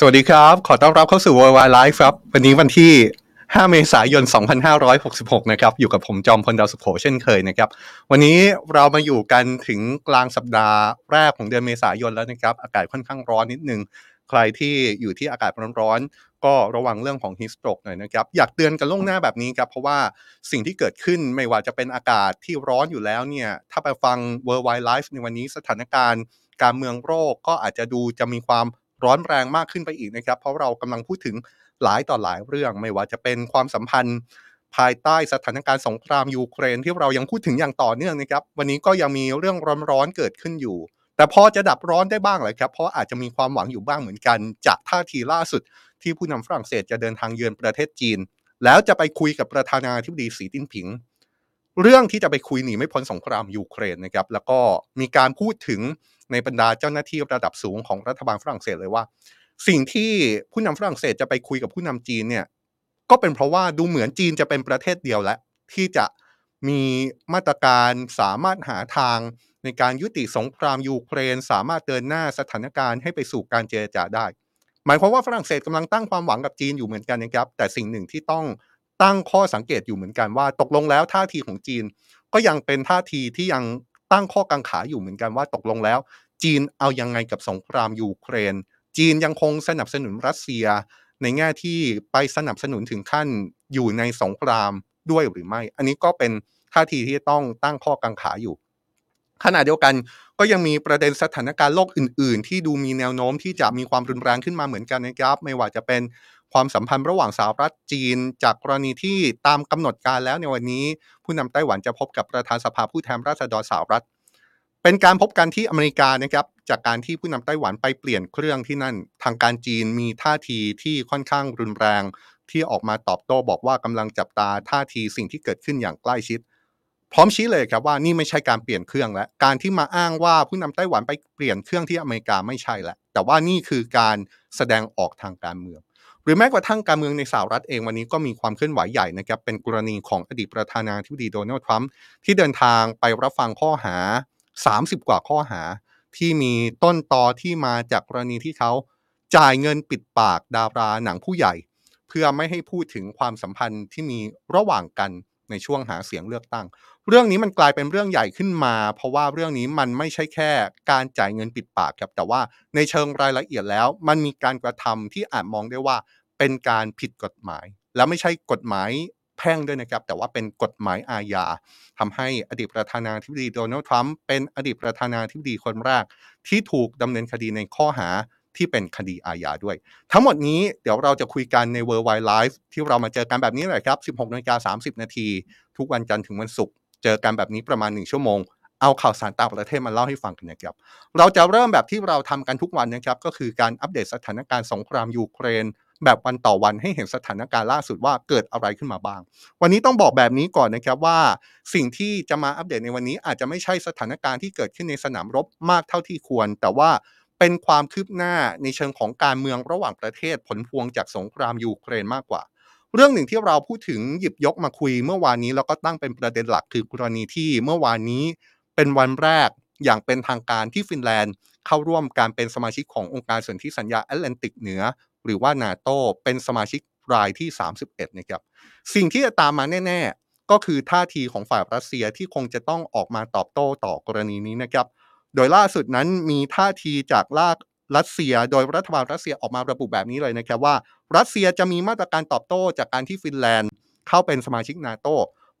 สวัสดีครับ ขอต้อนรับเข้าสู่ Worldwide Life ครับ วันนี้วันที่ 5 เมษายน 2566 นะครับ อยู่กับผมจอมพลดาวสุโขเช่นเคยนะครับ วันนี้เรามาอยู่กันถึงกลางสัปดาห์แรกของเดือนเมษายนแล้วนะครับ อากาศค่อนข้างร้อนนิดนึง ใครที่อยู่ที่อากาศร้อนๆ ก็ระวังเรื่องของ heat stroke หน่อยนะครับ อยากเตือนกันล่วงหน้าแบบนี้ครับ เพราะว่าสิ่งที่เกิดขึ้นไม่ว่าจะเป็นอากาศที่ร้อนอยู่แล้วเนี่ย ถ้าไปฟัง Worldwide Life ในวันนี้สถานการณ์การเมืองโรคก็อาจจะดูจะมีความ ร้อนแรงมากขึ้นไปอีกนะครับ เพราะเรากำลังพูดถึงหลายต่อหลายเรื่อง ไม่ว่าจะเป็นความสัมพันธ์ ภายใต้สถานการณ์สงครามยูเครนที่เรายังพูดถึงอย่างต่อเนื่องนะครับ วันนี้ก็ยังมีเรื่องร้อนๆเกิดขึ้นอยู่ แต่พอจะดับร้อนได้บ้างเลยครับ เพราะอาจจะมีความหวังอยู่บ้างเหมือนกัน จากท่าทีล่าสุด ที่ผู้นำฝรั่งเศสจะเดินทางเยือนประเทศจีน แล้วจะไปคุยกับประธานาธิบดีสีจิ้นผิง เรื่องที่จะไปคุยหนีไม่พ้นสงครามยูเครนนะครับแล้วก็มีการพูดถึงในบรรดาเจ้าหน้าที่ระดับสูงของรัฐบาลฝรั่งเศสเลยว่า สิ่งที่ผู้นำฝรั่งเศสจะไปคุยกับผู้นำจีนเนี่ยก็เป็นเพราะว่าดูเหมือนจีนจะเป็นประเทศเดียวแล้วที่จะมีมาตรการสามารถหาทางในการยุติสงครามยูเครน สามารถเดินหน้าสถานการณ์ให้ไปสู่การเจรจาได้ หมายความว่าฝรั่งเศสกำลังตั้งความหวังกับจีนอยู่เหมือนกันนะครับแต่สิ่งหนึ่งที่ต้อง ตั้งข้อสังเกตอยู่เหมือนกันว่า ตกลงแล้วท่าทีของจีน ก็ยังเป็นท่าทีที่ยังตั้งข้อกังขาอยู่เหมือนกันว่าตกลงแล้ว จีนเอายังไงกับสงครามยูเครน จีนยังคงสนับสนุนรัสเซีย ในแง่ที่ไปสนับสนุนถึงขั้นอยู่ในสงครามด้วยหรือไม่ อันนี้ก็เป็นท่าทีที่ต้องตั้งข้อกังขาอยู่ ขณะเดียวกันก็ยังมีประเด็นสถานการณ์โลกอื่น ๆ ที่ดูมีแนวโน้มที่จะมีความรุนแรงขึ้นมาเหมือนกันนะครับ ไม่ว่าจะเป็นความสัมพันธ์ระหว่างสหรัฐจีน จากกรณีที่ตามกำหนดการแล้วในวันนี้ ผู้นำไต้หวันจะพบกับประธานสภาผู้แทนราษฎรสหรัฐ เป็นการพบกันที่อเมริกานะครับจากการที่ผู้นำไต้หวันไปเปลี่ยนเครื่องที่นั่น ทางการจีนมีท่าทีที่ค่อนข้างรุนแรง ที่ออกมาตอบโต้บอกว่ากำลังจับตาท่าทีสิ่งที่เกิดขึ้นอย่างใกล้ชิด พร้อมชี้เลยครับว่านี่ไม่ใช่การเปลี่ยนเครื่องและการที่มาอ้างว่าผู้นำไต้หวันไปเปลี่ยนเครื่องที่อเมริกาไม่ใช่และแต่ว่านี่คือการแสดงออกทางการเมือง หรือแม้กระทั่งการเมืองในสหรัฐเองวันนี้ก็มีความเคลื่อนไหวใหญ่นะครับเป็นกรณีของอดีตประธานาธิบดีโดนัลด์ทรัมป์ที่เดินทางไปรับฟังข้อหา 30 กว่าข้อหา ที่มีต้นตอที่มาจากกรณีที่เขาจ่ายเงินปิดปากดาราหนังผู้ใหญ่ เพื่อไม่ให้พูดถึงความสัมพันธ์ที่มีระหว่างกันในช่วงหาเสียงเลือกตั้ง เรื่องนี้มันกลายเป็นเรื่องใหญ่ขึ้นมา เพราะว่าเรื่องนี้มันไม่ใช่แค่การจ่ายเงินปิดปากครับแต่ว่าในเชิงรายละเอียดแล้ว มันมีการกระทำที่อาจมองได้ว่าเป็นการผิดกฎหมาย และไม่ใช่กฎหมายแพ่งด้วยนะครับ แต่ว่าเป็นกฎหมายอาญาทำให้อดีตประธานาธิบดีโดนัลด์ทรัมป์เป็นอดีตประธานาธิบดีคนแรก ที่ถูกดำเนินคดีในข้อหาที่เป็นคดีอาญาด้วย ทั้งหมดนี้เดี๋ยวเราจะคุยกันใน Worldwide Live ที่เรามาเจอกันแบบนี้แหละครับ 16นาฬิกา30 นาที ทุกวันจันทร์ถึงวันศุกร์ เจอกันแบบนี้ประมาณ 1 ชั่วโมง เอาข่าวสารต่างประเทศมาเล่าให้ฟังกันนะครับ เราจะเริ่มแบบที่เราทำกันทุกวันนะครับ ก็คือการอัปเดตสถานการณ์สงครามยูเครน แบบวันต่อวันให้เห็นสถานการณ์ล่าสุดว่าเกิดอะไรขึ้นมาบ้าง วันนี้ต้องบอกแบบนี้ก่อนนะครับว่า สิ่งที่จะมาอัปเดตในวันนี้อาจจะไม่ใช่สถานการณ์ที่เกิดขึ้นในสนามรบมากเท่าที่ควร แต่ว่าเป็นความคืบหน้าในเชิงของการเมืองระหว่างประเทศผลพวงจากสงครามยูเครนมากกว่า เรื่องหนึ่งที่เราพูดถึงหยิบยกมาคุยเมื่อวานนี้แล้วก็ตั้งเป็นประเด็นหลักคือกรณีที่เมื่อวานนี้เป็นวันแรกอย่างเป็นทางการที่ฟินแลนด์เข้าร่วมการเป็นสมาชิกขององค์การสนธิสัญญาแอตแลนติกเหนือ หรือว่านาโตเป็นสมาชิกรายที่ 31นะครับสิ่งที่จะตามมาแน่ ๆ ก็คือท่าทีของฝ่ายรัสเซียที่คงจะต้องออกมาตอบโต้ต่อกรณีนี้นะครับโดยล่าสุดนั้นมีท่าทีจากลากรัสเซีย โดยรัฐบาลรัสเซียออกมาระบุแบบนี้เลยนะครับว่า รัสเซียจะมีมาตรการตอบโต้จากการที่ฟินแลนด์เข้าเป็นสมาชิกนาโต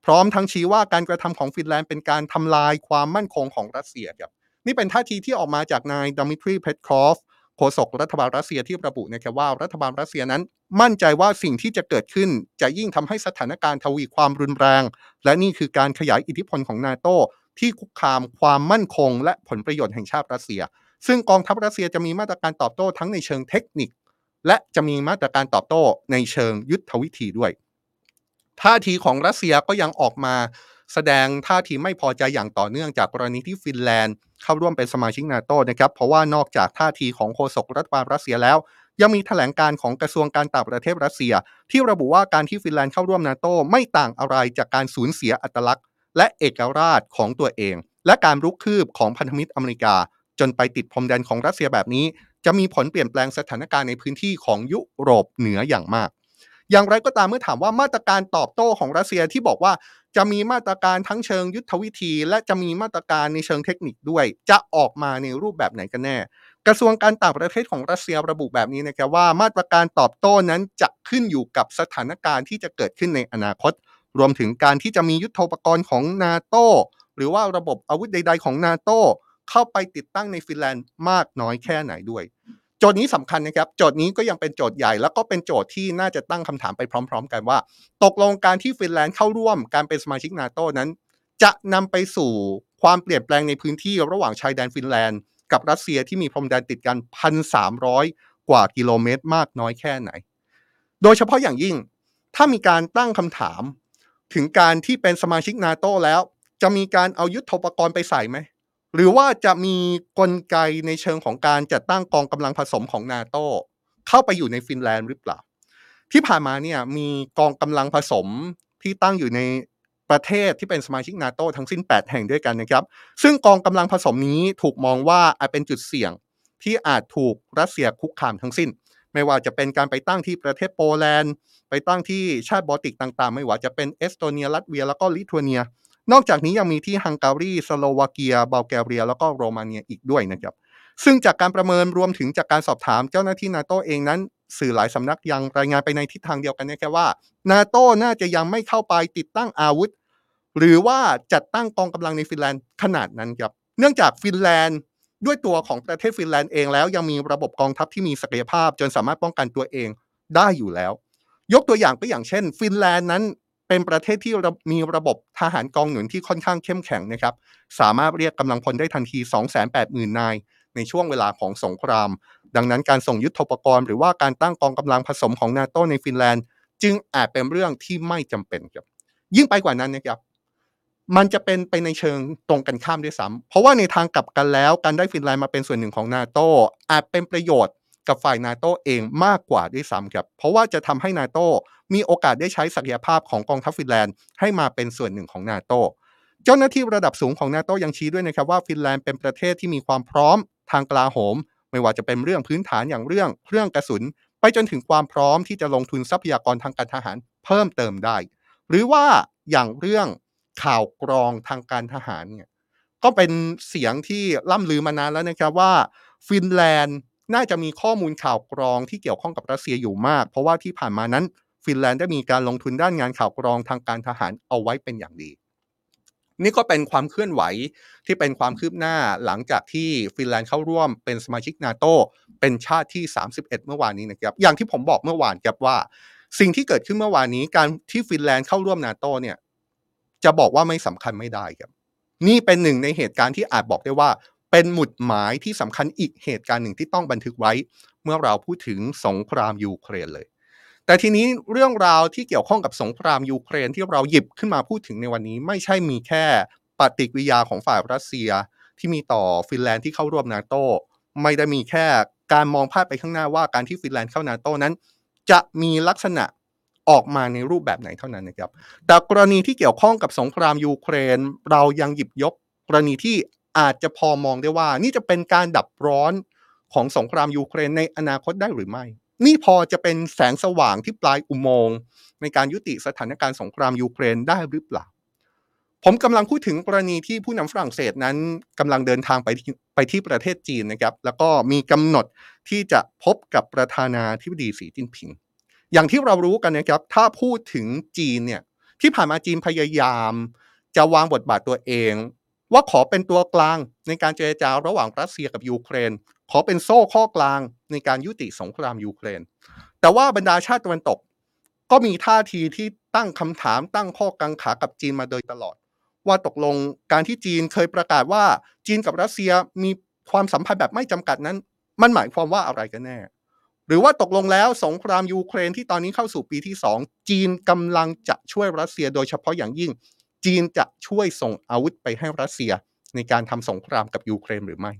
พร้อมทั้งชี้ว่าการกระทำของฟินแลนด์เป็นการทำลายความมั่นคงของรัสเซียครับนี่เป็นท่าทีที่ออกมาจากนายดมิทรีเพสคอฟโฆษกรัฐบาลรัสเซียที่ระบุนะครับว่ารัฐบาลรัสเซียนั้น มั่นใจว่าสิ่งที่จะเกิดขึ้น จะยิ่งทำให้สถานการณ์ทวีความรุนแรง และนี่คือการขยายอิทธิพลของนาโตที่คุกคามความมั่นคง และผลประโยชน์แห่งชาติรัสเซีย ซึ่งกองทัพรัสเซียจะมีมาตรการตอบโต้ทั้งในเชิงเทคนิค และจะมีมาตรการตอบโต้ในเชิงยุทธวิธีด้วย ท่าทีของรัสเซียก็ยังออกมาแสดงท่าทีไม่พอใจอย่างต่อเนื่องจากกรณีที่ฟินแลนด์เข้าร่วมเป็นสมาชิกนาโตนะครับเพราะว่านอกจากท่าทีของโฆษกรัฐบาลรัสเซียแล้ว ยังมีแถลงการของกระทรวงการต่างประเทศรัสเซีย ที่ระบุว่าการที่ฟินแลนด์เข้าร่วมนาโตไม่ต่างอะไรจากการสูญเสียอัตลักษณ์ และเอกราชของตัวเอง และการรุกคืบของพันธมิตรอเมริกา จนไปติดพรมแดนของรัสเซียแบบนี้ จะมีผลเปลี่ยนแปลงสถานการณ์ในพื้นที่ของยุโรปเหนืออย่างมาก อย่างไรก็ตามเมื่อถามว่ามาตรการตอบโต้ของรัสเซียที่บอกว่าจะมีมาตรการทั้งเชิงยุทธวิธี และจะมีมาตรการในเชิงเทคนิคด้วย จะออกมาในรูปแบบไหนกันแน่ กระทรวงการต่างประเทศของรัสเซียระบุแบบนี้นะครับว่ามาตรการตอบโต้นั้นจะขึ้นอยู่กับสถานการณ์ที่จะเกิดขึ้นในอนาคต รวมถึงการที่จะมียุทธปกรณ์ของนาโตหรือว่าระบบอาวุธใด ๆ ของนาโต เข้าไปติดตั้งในฟินแลนด์มากน้อยแค่ไหนด้วย โจทย์นี้สำคัญนะครับ โจทย์นี้ก็ยังเป็นโจทย์ใหญ่แล้วก็เป็นโจทย์ที่น่าจะตั้งคำถามไปพร้อม ๆ กันว่า ตกลงการที่ฟินแลนด์เข้าร่วมการเป็นสมาชิกนาโตนั้น จะนำไปสู่ความเปลี่ยนแปลงในพื้นที่ระหว่างชายแดนฟินแลนด์กับรัสเซียที่มีพรมแดนติดกัน 1,300 กว่ากิโลเมตรมากน้อยแค่ไหน โดยเฉพาะอย่างยิ่ง ถ้ามีการตั้งคำถาม ถึงการที่เป็นสมาชิกนาโตแล้ว จะมีการเอายุทธปกรณ์ไปใส่ไหม หรือว่าจะมีกลไกในเชิงของการจัดตั้งกองกำลังผสมของนาโตเข้าไปอยู่ในฟินแลนด์หรือเปล่า ที่ผ่านมาเนี่ยมีกองกำลังผสมที่ตั้งอยู่ในประเทศที่เป็นสมาชิกนาโตทั้งสิ้น 8 แห่งด้วยกันนะครับ ซึ่งกองกำลังผสมนี้ถูกมองว่าอาจเป็นจุดเสี่ยงที่อาจถูกรัสเซียคุกคามทั้งสิ้น ไม่ว่าจะเป็นการไปตั้งที่ประเทศโปแลนด์ ไปตั้งที่ชาติบอลติกต่างๆ ไม่ว่าจะเป็นเอสโตเนีย ลัตเวีย แล้วก็ลิทัวเนีย นอกจากนี้ยังมีที่ฮังการี สโลวาเกีย บัลแกเรีย แล้วก็โรมาเนียอีกด้วยนะครับ ซึ่งจากการประเมินรวมถึงจากการสอบถามเจ้าหน้าที่นาโตเองนั้น สื่อหลายสำนักยังรายงานไปในทิศทางเดียวกันนะครับว่านาโตน่าจะยังไม่เข้าไปติดตั้งอาวุธ หรือว่าจัดตั้งกองกำลังในฟินแลนด์ขนาดนั้นครับ เนื่องจากฟินแลนด์ด้วยตัวของประเทศฟินแลนด์เองแล้วยังมีระบบกองทัพที่มีศักยภาพ จนสามารถป้องกันตัวเองได้อยู่แล้ว ยกตัวอย่างก็อย่างเช่น ฟินแลนด์นั้น เป็นประเทศที่มีระบบทหารกองหนุนที่ค่อนข้างเข้มแข็งนะครับ สามารถเรียกกำลังพลได้ทันที 280,000 นาย ในช่วงเวลาของสงคราม ดังนั้นการส่งยุทธปกรณ์หรือว่าการตั้งกองกำลังผสมของนาโตในฟินแลนด์ จึงอาจเป็นเรื่องที่ไม่จำเป็นครับ ยิ่งไปกว่านั้นนะครับ มันจะเป็นไปในเชิงตรงกันข้ามด้วยซ้ำเพราะว่าในทางกลับกันแล้ว การได้ฟินแลนด์มาเป็นส่วนหนึ่งของนาโตอาจเป็นประโยชน์ กับฝ่ายนาโตเองมากกว่าด้วยซ้ำครับ เพราะว่าจะทำให้นาโตมีโอกาสได้ใช้ศักยภาพของกองทัพฟินแลนด์ให้มาเป็นส่วนหนึ่งของนาโตเจ้าหน้าที่ระดับสูงของนาโตยังชี้ด้วยนะครับว่าฟินแลนด์เป็นประเทศที่มีความพร้อมทางกลาโหม ไม่ว่าจะเป็นเรื่องพื้นฐานอย่างเรื่องเครื่องกระสุน ไปจนถึงความพร้อมที่จะลงทุนทรัพยากรทางการทหารเพิ่มเติมได้ หรือว่าอย่างเรื่องข่าวกรองทางการทหารเนี่ยก็เป็นเสียงที่ล่ำลือมานานแล้วนะครับว่า ฟินแลนด์ น่าจะมีข้อมูลข่าวกรองที่เกี่ยวข้องกับรัสเซียอยู่มาก เพราะว่าที่ผ่านมานั้น ฟินแลนด์ได้มีการลงทุนด้านงานข่าวกรองทางการทหารเอาไว้เป็นอย่างดี นี่ก็เป็นความเคลื่อนไหวที่เป็นความคืบหน้าหลังจากที่ฟินแลนด์เข้าร่วมเป็นสมาชิกนาโตเป็นชาติที่ 31 เมื่อวานนี้นะครับ อย่างที่ผมบอกเมื่อวานครับว่า สิ่งที่เกิดขึ้นเมื่อวานนี้การที่ฟินแลนด์เข้าร่วมนาโตเนี่ยจะบอกว่าไม่สำคัญไม่ได้ครับ นี่เป็นหนึ่งในเหตุการณ์ที่อาจบอกได้ว่า เป็นหมุดหมายที่สำคัญอีกเหตุการณ์หนึ่งที่ต้องบันทึกไว้ เมื่อเราพูดถึงสงครามยูเครนเลย แต่ทีนี้เรื่องราวที่เกี่ยวข้องกับสงครามยูเครนที่เราหยิบขึ้นมาพูดถึงในวันนี้ ไม่ใช่มีแค่ปฏิกิริยาของฝ่ายรัสเซียที่มีต่อฟินแลนด์ที่เข้าร่วมนาโตไม่ได้มีแค่การมองภาพไปข้างหน้าว่าการที่ฟินแลนด์เข้านาโตนั้น จะมีลักษณะออกมาในรูปแบบไหนเท่านั้นนะครับ แต่กรณีที่เกี่ยวข้องกับสงครามยูเครน เรายังหยิบยกกรณีที่ อาจจะพอมองได้ว่า นี่จะเป็นการดับร้อนของสงครามยูเครนในอนาคตได้หรือไม่ นี่พอจะเป็นแสงสว่างที่ปลายอุโมงค์ในการยุติสถานการณ์สงครามยูเครนได้หรือเปล่า ผมกำลังพูดถึงกรณีที่ผู้นำฝรั่งเศสนั้นกำลังเดินทางไปที่ไปที่ประเทศจีนนะครับ แล้วก็มีกำหนดที่จะพบกับประธานาธิบดีสีจิ้นผิง อย่างที่เรารู้กันนะครับ ถ้าพูดถึงจีนเนี่ยที่ผ่านมาจีนพยายาม จะวางบทบาทตัวเอง ว่าขอเป็นตัวกลางในการเจรจาระหว่างรัสเซียกับยูเครน ขอเป็นโซ่ข้อกลางในการยุติสงครามยูเครน แต่ว่าบรรดาชาติตะวันตก ก็มีท่าทีที่ตั้งคำถามตั้งข้อกังขากับจีนมาโดยตลอด ว่าตกลงการที่จีนเคยประกาศว่าจีนกับรัสเซียมีความสัมพันธ์แบบไม่จำกัดนั้น มันหมายความว่าอะไรกันแน่ หรือว่าตกลงแล้วสงครามยูเครนที่ตอนนี้เข้าสู่ปีที่ 2 จีนกำลังจะช่วยรัสเซียโดยเฉพาะอย่างยิ่ง จีนจะช่วยส่งอาวุธไปให้รัสเซียในการทำสงครามกับยูเครนหรือไม่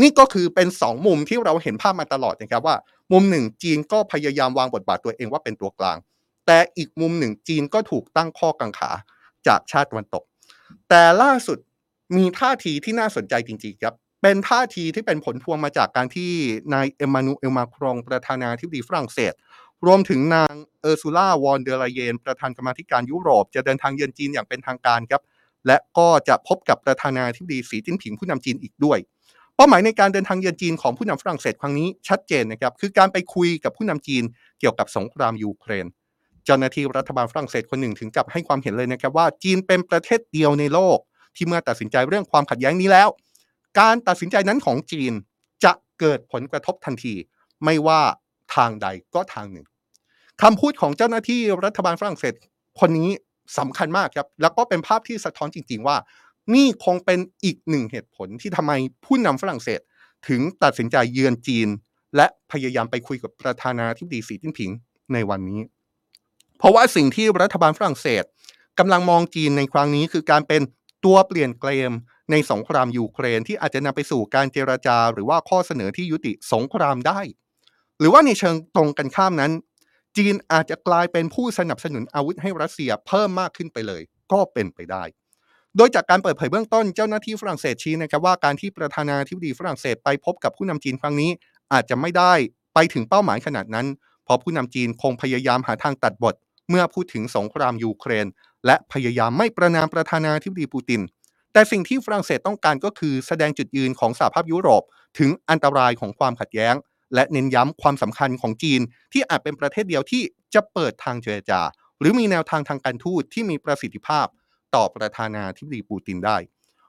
นี่ก็คือเป็นสองมุมที่เราเห็นภาพมาตลอดนะครับว่า มุมหนึ่งจีนก็พยายามวางบทบาทตัวเองว่าเป็นตัวกลาง แต่อีกมุมหนึ่งจีนก็ถูกตั้งข้อกังขาจากชาติตะวันตก แต่ล่าสุดมีท่าทีที่น่าสนใจจริงๆครับ เป็นท่าทีที่เป็นผลพวงมาจากการที่นายเอมมานูเอลมาครงประธานาธิบดีฝรั่งเศส รวมถึงนางเออร์ซูล่าวอนเดลเยน ประธานกรรมาธิการยุโรป จะเดินทางเยือนจีนอย่างเป็นทางการครับ และก็จะพบกับประธานาธิบดีสีจิ้นผิงผู้นำจีนอีกด้วย เป้าหมายในการเดินทางเยือนจีนของผู้นำฝรั่งเศสครั้งนี้ชัดเจนนะครับ คือการไปคุยกับผู้นำจีนเกี่ยวกับสงครามยูเครน เจ้าหน้าที่รัฐบาลฝรั่งเศสคนหนึ่งถึงกับให้ความเห็นเลยนะครับว่าจีนเป็นประเทศเดียวในโลก ที่เมื่อตัดสินใจเรื่องความขัดแย้งนี้แล้ว การตัดสินใจนั้นของจีนจะเกิดผลกระทบทันที ไม่ว่าทางใดก็ทางหนึ่ง คำพูดของเจ้าหน้าที่รัฐบาลฝรั่งเศสคนนี้สำคัญมากครับ แล้วก็เป็นภาพที่สะท้อนจริง ๆ ว่า นี่คงเป็นอีกหนึ่งเหตุผลที่ทำไมผู้นำฝรั่งเศสถึงตัดสินใจเยือนจีน และพยายามไปคุยกับประธานาธิบดีสีจิ้นผิงในวันนี้ เพราะว่าสิ่งที่รัฐบาลฝรั่งเศสกำลังมองจีนในครั้งนี้คือการเป็นตัวเปลี่ยนเกมในสงครามยูเครนที่อาจจะนำไปสู่การเจรจา หรือว่าข้อเสนอที่ยุติสงครามได้ หรือว่าในเชิงตรงกันข้ามนั้น จีนอาจจะกลายเป็นผู้สนับสนุนอาวุธให้รัสเซียเพิ่มมากขึ้นไปเลย ก็เป็นไปได้ โดยจากการเปิดเผยเบื้องต้นเจ้าหน้าที่ฝรั่งเศสชี้นะครับว่าการที่ประธานาธิบดีฝรั่งเศสไปพบกับผู้นำจีนครั้งนี้ อาจจะไม่ได้ไปถึงเป้าหมายขนาดนั้น เพราะผู้นำจีนคงพยายามหาทางตัดบท เมื่อพูดถึงสงครามยูเครน และพยายามไม่ประนามประธานาธิบดีปูติน แต่สิ่งที่ฝรั่งเศสต้องการก็คือแสดงจุดยืนของสหภาพยุโรป ถึงอันตรายของความขัดแย้ง และเน้นย้ำความสำคัญของจีน ที่อาจเป็นประเทศเดียวที่จะเปิดทางเจรจา หรือมีแนวทางทางการทูตที่มีประสิทธิภาพต่อประธานาธิบดีปูตินได้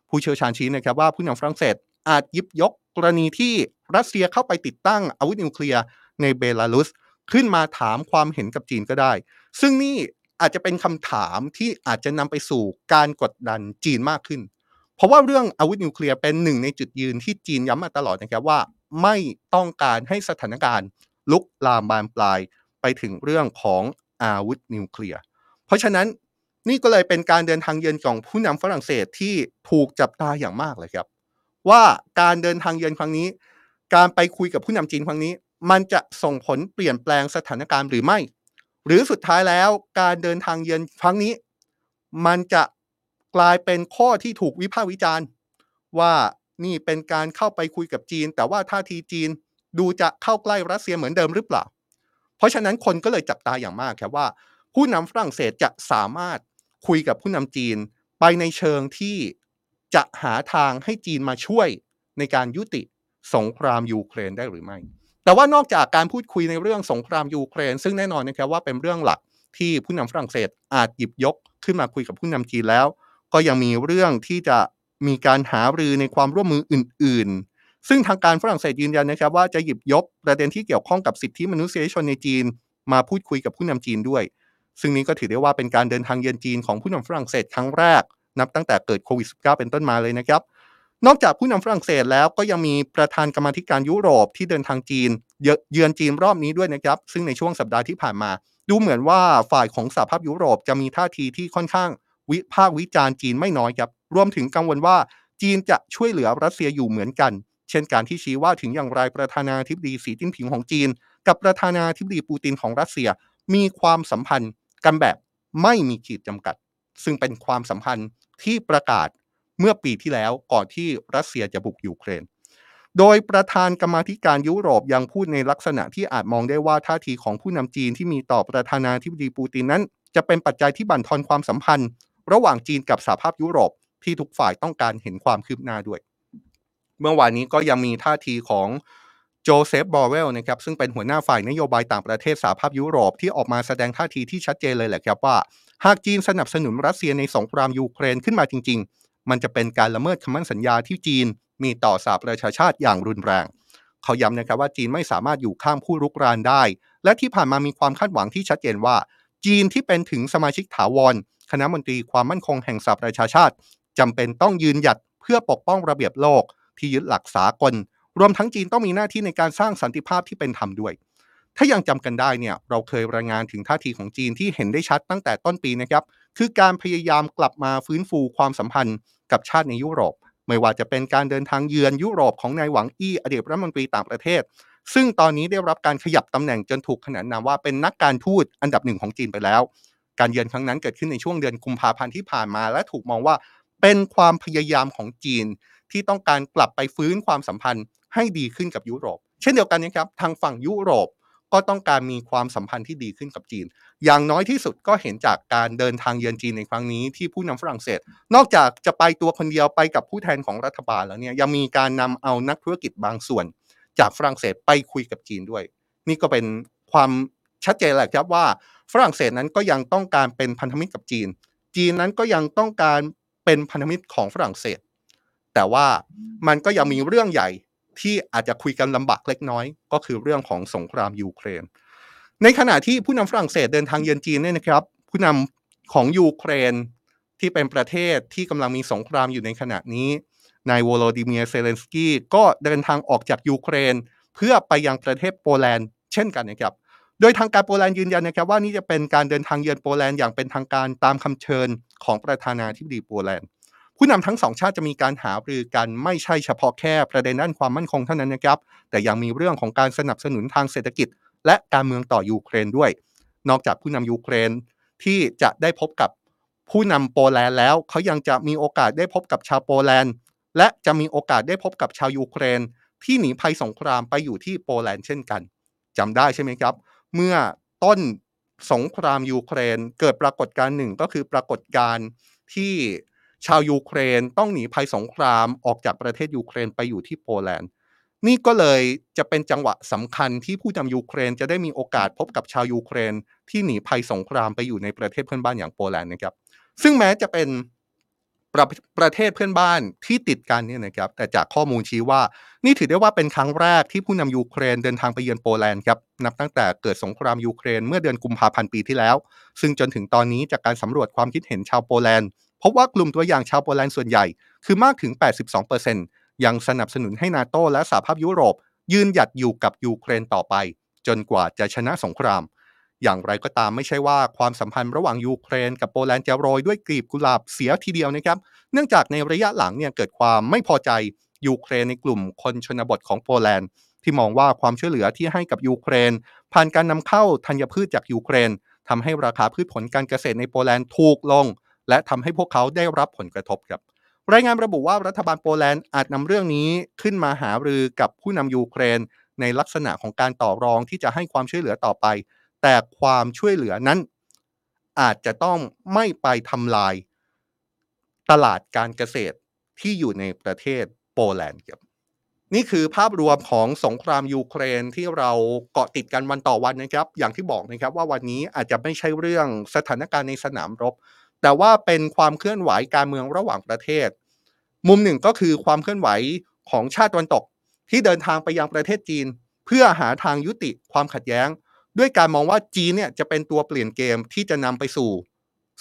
ผู้เชี่ยวชาญชี้นะครับว่าผู้นำฝรั่งเศสอาจยิบยกกรณีที่รัสเซียเข้าไปติดตั้งอาวุธนิวเคลียร์ในเบลารุสขึ้นมาถามความเห็นกับจีนก็ได้ ซึ่งนี่อาจจะเป็นคำถามที่อาจจะนำไปสู่การกดดันจีนมากขึ้น เพราะว่าเรื่องอาวุธนิวเคลียร์เป็นหนึ่งในจุดยืนที่จีนย้ำมาตลอดนะครับว่า ไม่ต้องการให้สถานการณ์ ลุกลามบานปลายไปถึงเรื่องของอาวุธนิวเคลียร์ เพราะฉะนั้นนี่ก็เลยเป็นการเดินทางเยือนของผู้นำฝรั่งเศสที่ถูกจับตาอย่างมากเลยครับ ว่าการเดินทางเยือนครั้งนี้ การไปคุยกับผู้นำจีนครั้งนี้ มันจะส่งผลเปลี่ยนแปลงสถานการณ์หรือไม่ หรือสุดท้ายแล้วการเดินทางเยือนครั้งนี้ มันจะกลายเป็นข้อที่ถูกวิพากษ์วิจารณ์ ว่า นี่เป็นการเข้าไปคุยกับจีน แต่ว่าท่าทีจีนดูจะเข้าใกล้รัสเซียเหมือนเดิมหรือเปล่า เพราะฉะนั้นคนก็เลยจับตาอย่างมากครับว่า ผู้นำฝรั่งเศสจะสามารถคุยกับผู้นำจีน ไปในเชิงที่จะหาทางให้จีนมาช่วยในการยุติสงครามยูเครนได้หรือไม่ แต่ว่านอกจากการพูดคุยในเรื่องสงครามยูเครน ซึ่งแน่นอนนะครับว่าเป็นเรื่องหลักที่ผู้นำฝรั่งเศสอาจหยิบยกขึ้นมาคุยกับผู้นำจีนแล้ว ก็ยังมีเรื่องที่จะ มีการหารือในความร่วมมืออื่น ๆ ซึ่งทางการฝรั่งเศสยืนยันนะครับว่าจะหยิบยกประเด็นที่เกี่ยวข้องกับสิทธิมนุษยชนในจีน มาพูดคุยกับผู้นำจีนด้วย ซึ่งนี้ก็ถือได้ว่าเป็นการเดินทางเยือนจีนของผู้นำฝรั่งเศสครั้งแรก นับตั้งแต่เกิดโควิด -19 เป็นต้นมาเลยนะครับนอกจากผู้นำฝรั่งเศสแล้วก็ยังมีประธานกรรมธิการยุโรปที่เดินทางจีนเยือนจีนรอบนี้ด้วยนะครับ ซึ่งในช่วงสัปดาห์ที่ผ่านมา ดูเหมือนว่าฝ่ายของสหภาพยุโรปจะมีท่าทีที่ค่อนข้าง วิพากษ์วิจารณ์จีนไม่น้อยครับ รวมถึงกังวลว่าจีนจะช่วยเหลือรัสเซียอยู่เหมือนกัน เช่นการที่ชี้ว่าถึงอย่างไรประธานาธิบดีสีจิ้นผิงของจีน กับประธานาธิบดีปูตินของรัสเซีย มีความสัมพันธ์กันแบบไม่มีขีดจำกัด ซึ่งเป็นความสัมพันธ์ที่ประกาศเมื่อปีที่แล้วก่อนที่รัสเซียจะบุกยูเครน โดยประธานกรรมาธิการยุโรปยังพูดในลักษณะที่อาจมองได้ว่าท่าทีของผู้นำจีนที่มีต่อประธานาธิบดีปูตินนั้น จะเป็นปัจจัยที่บั่นทอนความสัมพันธ์ ระหว่างจีนกับสหภาพยุโรปที่ทุกฝ่ายต้องการเห็นความคืบหน้าด้วย เมื่อวานนี้ก็ยังมีท่าทีของโจเซฟบอเรลนะครับซึ่งเป็นหัวหน้าฝ่ายนโยบายต่างประเทศสหภาพยุโรปที่ออกมาแสดงท่าทีที่ชัดเจนเลยแหละครับว่า หากจีนสนับสนุนรัสเซียในสงครามยูเครนขึ้นมาจริง ๆ มันจะเป็นการละเมิดคำมั่นสัญญาที่จีนมีต่อสหประชาชาติอย่างรุนแรง เขาย้ำนะครับว่าจีนไม่สามารถอยู่ข้างผู้รุกรานได้ และที่ผ่านมามีความคาดหวังที่ชัดเจนว่า จีนที่เป็นถึงสมาชิกถาวร คณะมนตรีความมั่นคงแห่งสหประชาชาติจำเป็นต้องยืนหยัดเพื่อปกป้องระเบียบโลกที่ยึดหลักสากล รวมทั้งจีนต้องมีหน้าที่ในการสร้างสันติภาพที่เป็นธรรมด้วย ถ้ายังจำกันได้เนี่ยเราเคยรายงานถึงท่าทีของจีนที่เห็นได้ชัดตั้งแต่ต้นปีนะครับคือการพยายามกลับมาฟื้นฟูความสัมพันธ์กับชาติในยุโรป ไม่ว่าจะเป็นการเดินทางเยือนยุโรปของนายหวังอี้อดีตรัฐมนตรีต่างประเทศ ซึ่งตอนนี้ได้รับการขยับตำแหน่งจนถูกขนานนามว่าเป็นนักการทูตอันดับหนึ่งของจีนไปแล้ว การเยือนครั้งนั้นเกิดขึ้นในช่วงเดือนกุมภาพันธ์ที่ผ่านมา และถูกมองว่าเป็นความพยายามของจีน ที่ต้องการกลับไปฟื้นความสัมพันธ์ให้ดีขึ้นกับยุโรป เช่นเดียวกันนะครับทางฝั่งยุโรปก็ต้องการมีความสัมพันธ์ที่ดีขึ้นกับจีน อย่างน้อยที่สุดก็เห็นจากการเดินทางเยือนจีนในครั้งนี้ที่ผู้นำฝรั่งเศส นอกจากจะไปตัวคนเดียวไปกับผู้แทนของรัฐบาลแล้วเนี่ยยังมีการนำเอานักธุรกิจบางส่วน จากฝรั่งเศสไปคุยกับจีนด้วย นี่ก็เป็นความชัดเจนแหละครับว่าฝรั่งเศสนั้นก็ยังต้องการเป็นพันธมิตรกับจีน จีนนั้นก็ยังต้องการเป็นพันธมิตรของฝรั่งเศส แต่ว่ามันก็ยังมีเรื่องใหญ่ที่อาจจะคุยกันลำบากเล็กน้อย ก็คือเรื่องของสงครามยูเครน ในขณะที่ผู้นำฝรั่งเศสเดินทางเยือนจีนเนี่ยนะครับ ผู้นำของยูเครนที่เป็นประเทศที่กำลังมีสงครามอยู่ในขณะนี้ นายวโลดิเมียเซเลนสกี้ก็เดินทางออกจากยูเครน เพื่อไปยังประเทศโปแลนด์เช่นกันนะครับ โดยทางการโปแลนด์ยืนยันนะครับว่านี่จะเป็นการเดินทางเยือนโปแลนด์อย่างเป็นทางการตามคำเชิญของประธานาธิบดีโปแลนด์ผู้นำทั้งสองชาติจะมีการหารือกันไม่ใช่เฉพาะแค่ประเด็นด้านความมั่นคงเท่านั้นนะครับ แต่ยังมีเรื่องของการสนับสนุนทางเศรษฐกิจ และการเมืองต่อยูเครนด้วย นอกจากผู้นำยูเครนที่จะได้พบกับผู้นำโปแลนด์แล้วเขายังจะมีโอกาสได้พบกับชาวโปแลนด์ และจะมีโอกาสได้พบกับชาวยูเครน ที่หนีภัยสงครามไปอยู่ที่โปแลนด์เช่นกันจำได้ใช่ไหมครับ เมื่อต้นสงครามยูเครนเกิดปรากฏการณ์หนึ่งก็คือปรากฏการณ์ที่ชาวยูเครนต้องหนีภัยสงครามออกจากประเทศยูเครนไปอยู่ที่โปแลนด์ นี่ก็เลยจะเป็นจังหวะสำคัญที่ผู้นำยูเครนจะได้มีโอกาสพบกับชาวยูเครน ที่หนีภัยสงครามไปอยู่ในประเทศเพื่อนบ้านอย่างโปแลนด์นะครับ ซึ่งแม้จะเป็น ประประเทศเพื่อนบ้านที่ติดกันเนี่ยนะครับแต่จากข้อมูลชี้ว่า นี่ถือได้ว่าเป็นครั้งแรกที่ผู้นำยูเครนเดินทางไปเยือนโปแลนด์ครับนับตั้งแต่เกิดสงครามยูเครนเมื่อเดือนกุมภาพันธ์ปีที่แล้ว ซึ่งจนถึงตอนนี้จากการสำรวจความคิดเห็นชาวโปแลนด์พบว่ากลุ่มตัวอย่างชาวโปแลนด์ส่วนใหญ่ คือมากถึง 82%ยังสนับสนุนให้นาโตและสหภาพยุโรป ยืนหยัดอยู่กับยูเครนต่อไป จนกว่าจะชนะสงคราม อย่างไรก็ตามไม่ใช่ว่าความสัมพันธ์ระหว่างยูเครนกับโปแลนด์จะโรยด้วยกลีบกุหลาบเสียทีเดียวนะครับ เนื่องจากในระยะหลังเนี่ยเกิดความไม่พอใจยูเครนในกลุ่มคนชนบทของโปแลนด์ ที่มองว่าความช่วยเหลือที่ให้กับยูเครน ผ่านการนำเข้าธัญพืชจากยูเครนทำให้ราคาพืชผลการเกษตรในโปแลนด์ถูกลง และทำให้พวกเขาได้รับผลกระทบครับรายงานระบุว่ารัฐบาลโปแลนด์อาจนำเรื่องนี้ขึ้นมาหารือกับผู้นำยูเครน ในลักษณะของการต่อรองที่จะให้ความช่วยเหลือต่อไป แต่ความช่วยเหลือนั้น อาจจะต้องไม่ไปทำลายตลาดการเกษตรที่อยู่ในประเทศโปแลนด์ครับนี่คือภาพรวมของสงครามยูเครนที่เราเกาะติดกันวันต่อวันนะครับ อย่างที่บอกนะครับว่าวันนี้อาจจะไม่ใช่เรื่องสถานการณ์ในสนามรบ แต่ว่าเป็นความเคลื่อนไหวการเมืองระหว่างประเทศ มุมหนึ่งก็คือความเคลื่อนไหวของชาติตะวันตกที่เดินทางไปยังประเทศจีน เพื่อหาทางยุติความขัดแย้ง ด้วยการมองว่าจีนเนี่ยจะเป็นตัวเปลี่ยนเกมที่จะนำไปสู่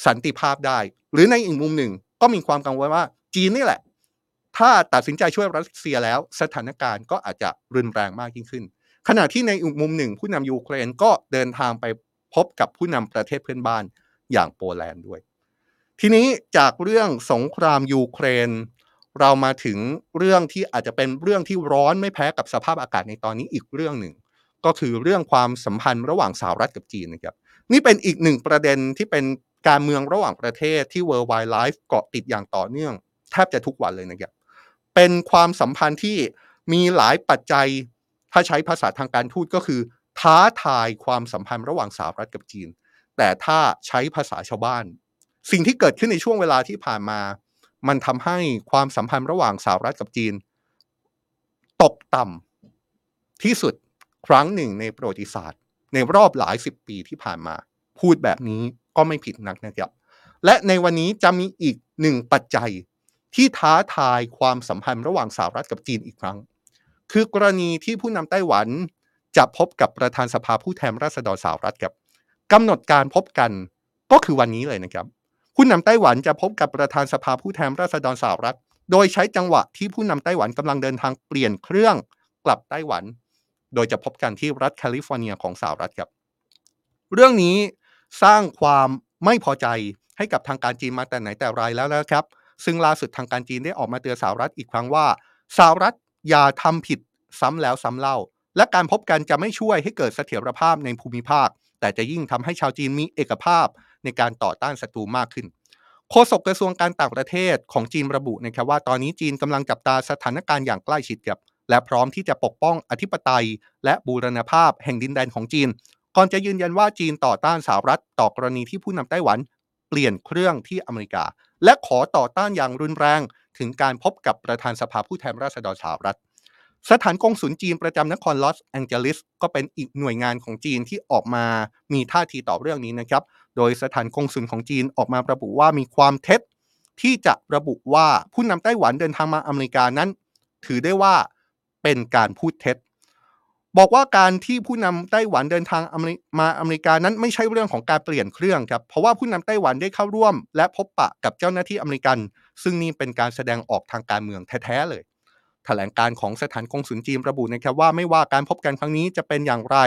สันติภาพได้ หรือในอีกมุมหนึ่งก็มีความกังวลว่าจีนนี่แหละ ถ้าตัดสินใจช่วยรัสเซียแล้วสถานการณ์ก็อาจจะรุนแรงมากยิ่งขึ้น ขณะที่ในอีกมุมหนึ่ง ผู้นำยูเครนก็เดินทางไปพบกับผู้นำประเทศเพื่อนบ้านอย่างโปแลนด์ด้วย ทีนี้จากเรื่องสงครามยูเครน เรามาถึงเรื่องที่อาจจะเป็นเรื่องที่ร้อนไม่แพ้กับสภาพอากาศในตอนนี้อีกเรื่องหนึ่ง ก็คือเรื่องความสัมพันธ์ระหว่างสหรัฐกับจีนนะครับนี่เป็นอีกหนึ่งประเด็นที่เป็นการเมืองระหว่างประเทศที่ World Wide Life เกาะติดอย่างต่อเนื่อง แทบจะทุกวันเลยนะครับเป็นความสัมพันธ์ที่มีหลายปัจจัยถ้าใช้ภาษาทางการทูตก็คือ ท้าทายความสัมพันธ์ระหว่างสหรัฐกับจีน แต่ถ้าใช้ภาษาชาวบ้าน สิ่งที่เกิดขึ้นในช่วงเวลาที่ผ่านมา มันทำให้ความสัมพันธ์ระหว่างสหรัฐกับจีน ตกต่ำที่สุด ครั้งหนึ่งในประวัติศาสตร์ ในรอบหลายสิบปีที่ผ่านมา พูดแบบนี้ก็ไม่ผิดนักนะครับ และในวันนี้จะมีอีกหนึ่งปัจจัยที่ท้าทายความสัมพันธ์ระหว่างสหรัฐกับจีนอีกครั้ง คือกรณีที่ผู้นำไต้หวันจะพบกับประธานสภาผู้แทนราษฎรสหรัฐครับกำหนดการพบกันก็คือวันนี้เลยนะครับ ผู้นำไต้หวันจะพบกับประธานสภาผู้แทนราษฎรสหรัฐ โดยใช้จังหวะที่ผู้นำไต้หวันกำลังเดินทางเปลี่ยนเครื่องกลับไต้หวัน โดยจะพบกันที่รัฐแคลิฟอร์เนียของสหรัฐครับ เรื่องนี้สร้างความไม่พอใจให้กับทางการจีนมาแต่ไหนแต่ไรแล้วนะครับ ซึ่งล่าสุดทางการจีนได้ออกมาเตือนสหรัฐอีกครั้งว่าสหรัฐอย่าทำผิดซ้ำแล้วซ้ำเล่า และการพบกันจะไม่ช่วยให้เกิดเสถียรภาพในภูมิภาค แต่จะยิ่งทำให้ชาวจีนมีเอกภาพในการต่อต้านศัตรูมากขึ้นโฆษกกระทรวงการต่างประเทศของจีนระบุนะครับว่าตอนนี้จีนกำลังจับตาสถานการณ์อย่างใกล้ชิดกับ และพร้อมที่จะปกป้องอธิปไตย และบูรณภาพแห่งดินแดนของจีน ก่อนจะยืนยันว่าจีนต่อต้านสหรัฐต่อกรณีที่ผู้นำไต้หวัน เปลี่ยนเครื่องที่อเมริกา และขอต่อต้านอย่างรุนแรง ถึงการพบกับประธานสภาผู้แทนราษฎรสหรัฐ สถานกงสุลจีนประจำนครลอสแองเจลิสก็เป็นอีกหน่วยงานของจีนที่ออกมามีท่าทีต่อเรื่องนี้นะครับ โดยสถานกงสุลของจีนออกมาระบุว่ามีความเท็จที่จะระบุว่าผู้นำไต้หวันเดินทางมาอเมริกานั้น ถือได้ว่า เป็นการพูดเท็จ บอกว่าการที่ผู้นำไต้หวันเดินทางมาอเมริกานั้นไม่ใช่เรื่องของการเปลี่ยนเครื่องครับ เพราะว่าผู้นำไต้หวันได้เข้าร่วม และพบปะกับเจ้าหน้าที่อเมริกัน ซึ่งนี่เป็นการแสดงออกทางการเมืองแท้ๆเลยแถลงการของสถานกงสุลจีนระบุนะครับว่าไม่ว่าการพบกันครั้งนี้จะเป็นอย่างไร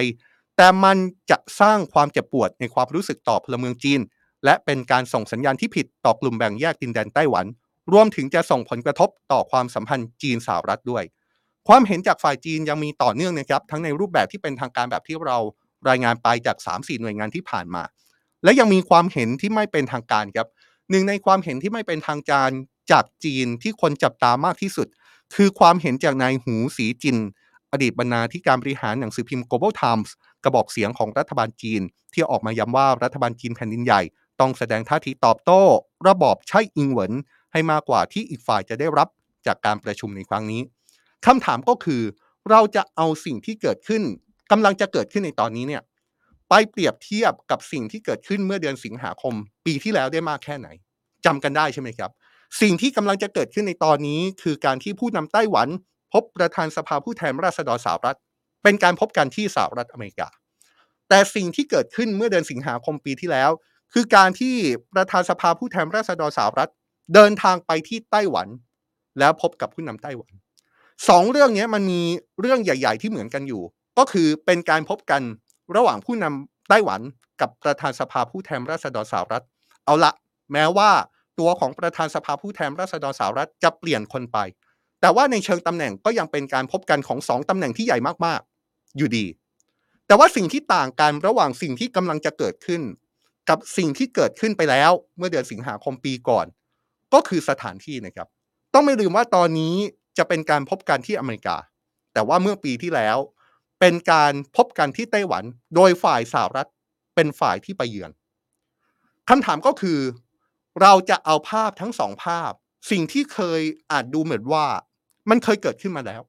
แต่มันจะสร้างความเจ็บปวดในความรู้สึกต่อพลเมืองจีน และเป็นการส่งสัญญาณที่ผิดต่อกลุ่มแบ่งแยกดินแดนไต้หวัน รวมถึงจะส่งผลกระทบต่อความสัมพันธ์จีนสหรัฐด้วย ความเห็นจากฝ่ายจีนยังมีต่อเนื่องนะครับทั้งในรูปแบบที่เป็นทางการแบบที่เรารายงานไปจาก 3-4 หน่วยงานที่ผ่านมา และยังมีความเห็นที่ไม่เป็นทางการครับหนึ่งในความเห็นที่ไม่เป็นทางการจากจีนที่คนจับตามากที่สุด คือความเห็นจากนายหูสีจิน อดีตบรรณาธิการบริหารหนังสือพิมพ์ Global Times กระบอกเสียงของรัฐบาลจีน ที่ออกมาย้ำว่ารัฐบาลจีนแผ่นดินใหญ่ ต้องแสดงท่าทีตอบโต้ ระบอบใช่อิงเหวินให้มากกว่าที่อีกฝ่ายจะได้รับจากการประชุมในครั้งนี้ คำถามก็คือเราจะเอาสิ่งที่เกิดขึ้นกำลังจะเกิดขึ้นในตอนนี้เนี่ยไปเปรียบเทียบกับสิ่งที่เกิดขึ้นเมื่อเดือนสิงหาคม ปีที่แล้วได้มากแค่ไหนจำกันได้ใช่ไหมครับ สิ่งที่กำลังจะเกิดขึ้นในตอนนี้ คือการที่ผู้นำไต้หวัน พบประธานสภาผู้แทนราษฎรสหรัฐ เป็นการพบกันที่สหรัฐอเมริกา แต่สิ่งที่เกิดขึ้นเมื่อเดือนสิงหาคมปีที่แล้ว คือการที่ประธานสภาผู้แทนราษฎรสหรัฐ เดินทางไปที่ไต้หวัน แล้วพบกับผู้นำไต้หวัน สองเรื่องนี้มันมีเรื่องใหญ่ ๆ ที่เหมือนกันอยู่ ก็คือเป็นการพบกันระหว่างผู้นำไต้หวันกับประธานสภาผู้แทนราษฎรสหรัฐ เอาละแม้ว่าตัวของประธานสภาผู้แทนราษฎรสหรัฐจะเปลี่ยนคนไป แต่ว่าในเชิงตำแหน่งก็ยังเป็นการพบกันของสองตำแหน่งที่ใหญ่มากๆ อยู่ดี แต่ว่าสิ่งที่ต่างกันระหว่างสิ่งที่กำลังจะเกิดขึ้น กับสิ่งที่เกิดขึ้นไปแล้ว เมื่อเดือนสิงหาคมปีก่อน ก็คือสถานที่นะครับ ต้องไม่ลืมว่าตอนนี้ จะเป็นการพบกันที่อเมริกา แต่ว่าเมื่อปีที่แล้ว เป็นการพบกันที่ไต้หวัน โดยฝ่ายสหรัฐเป็นฝ่ายที่ไปเยือนคำถามก็คือ เราจะเอาภาพทั้งสองภาพ สิ่งที่เคยอาจดูเหมือนว่า มันเคยเกิดขึ้นมาแล้ว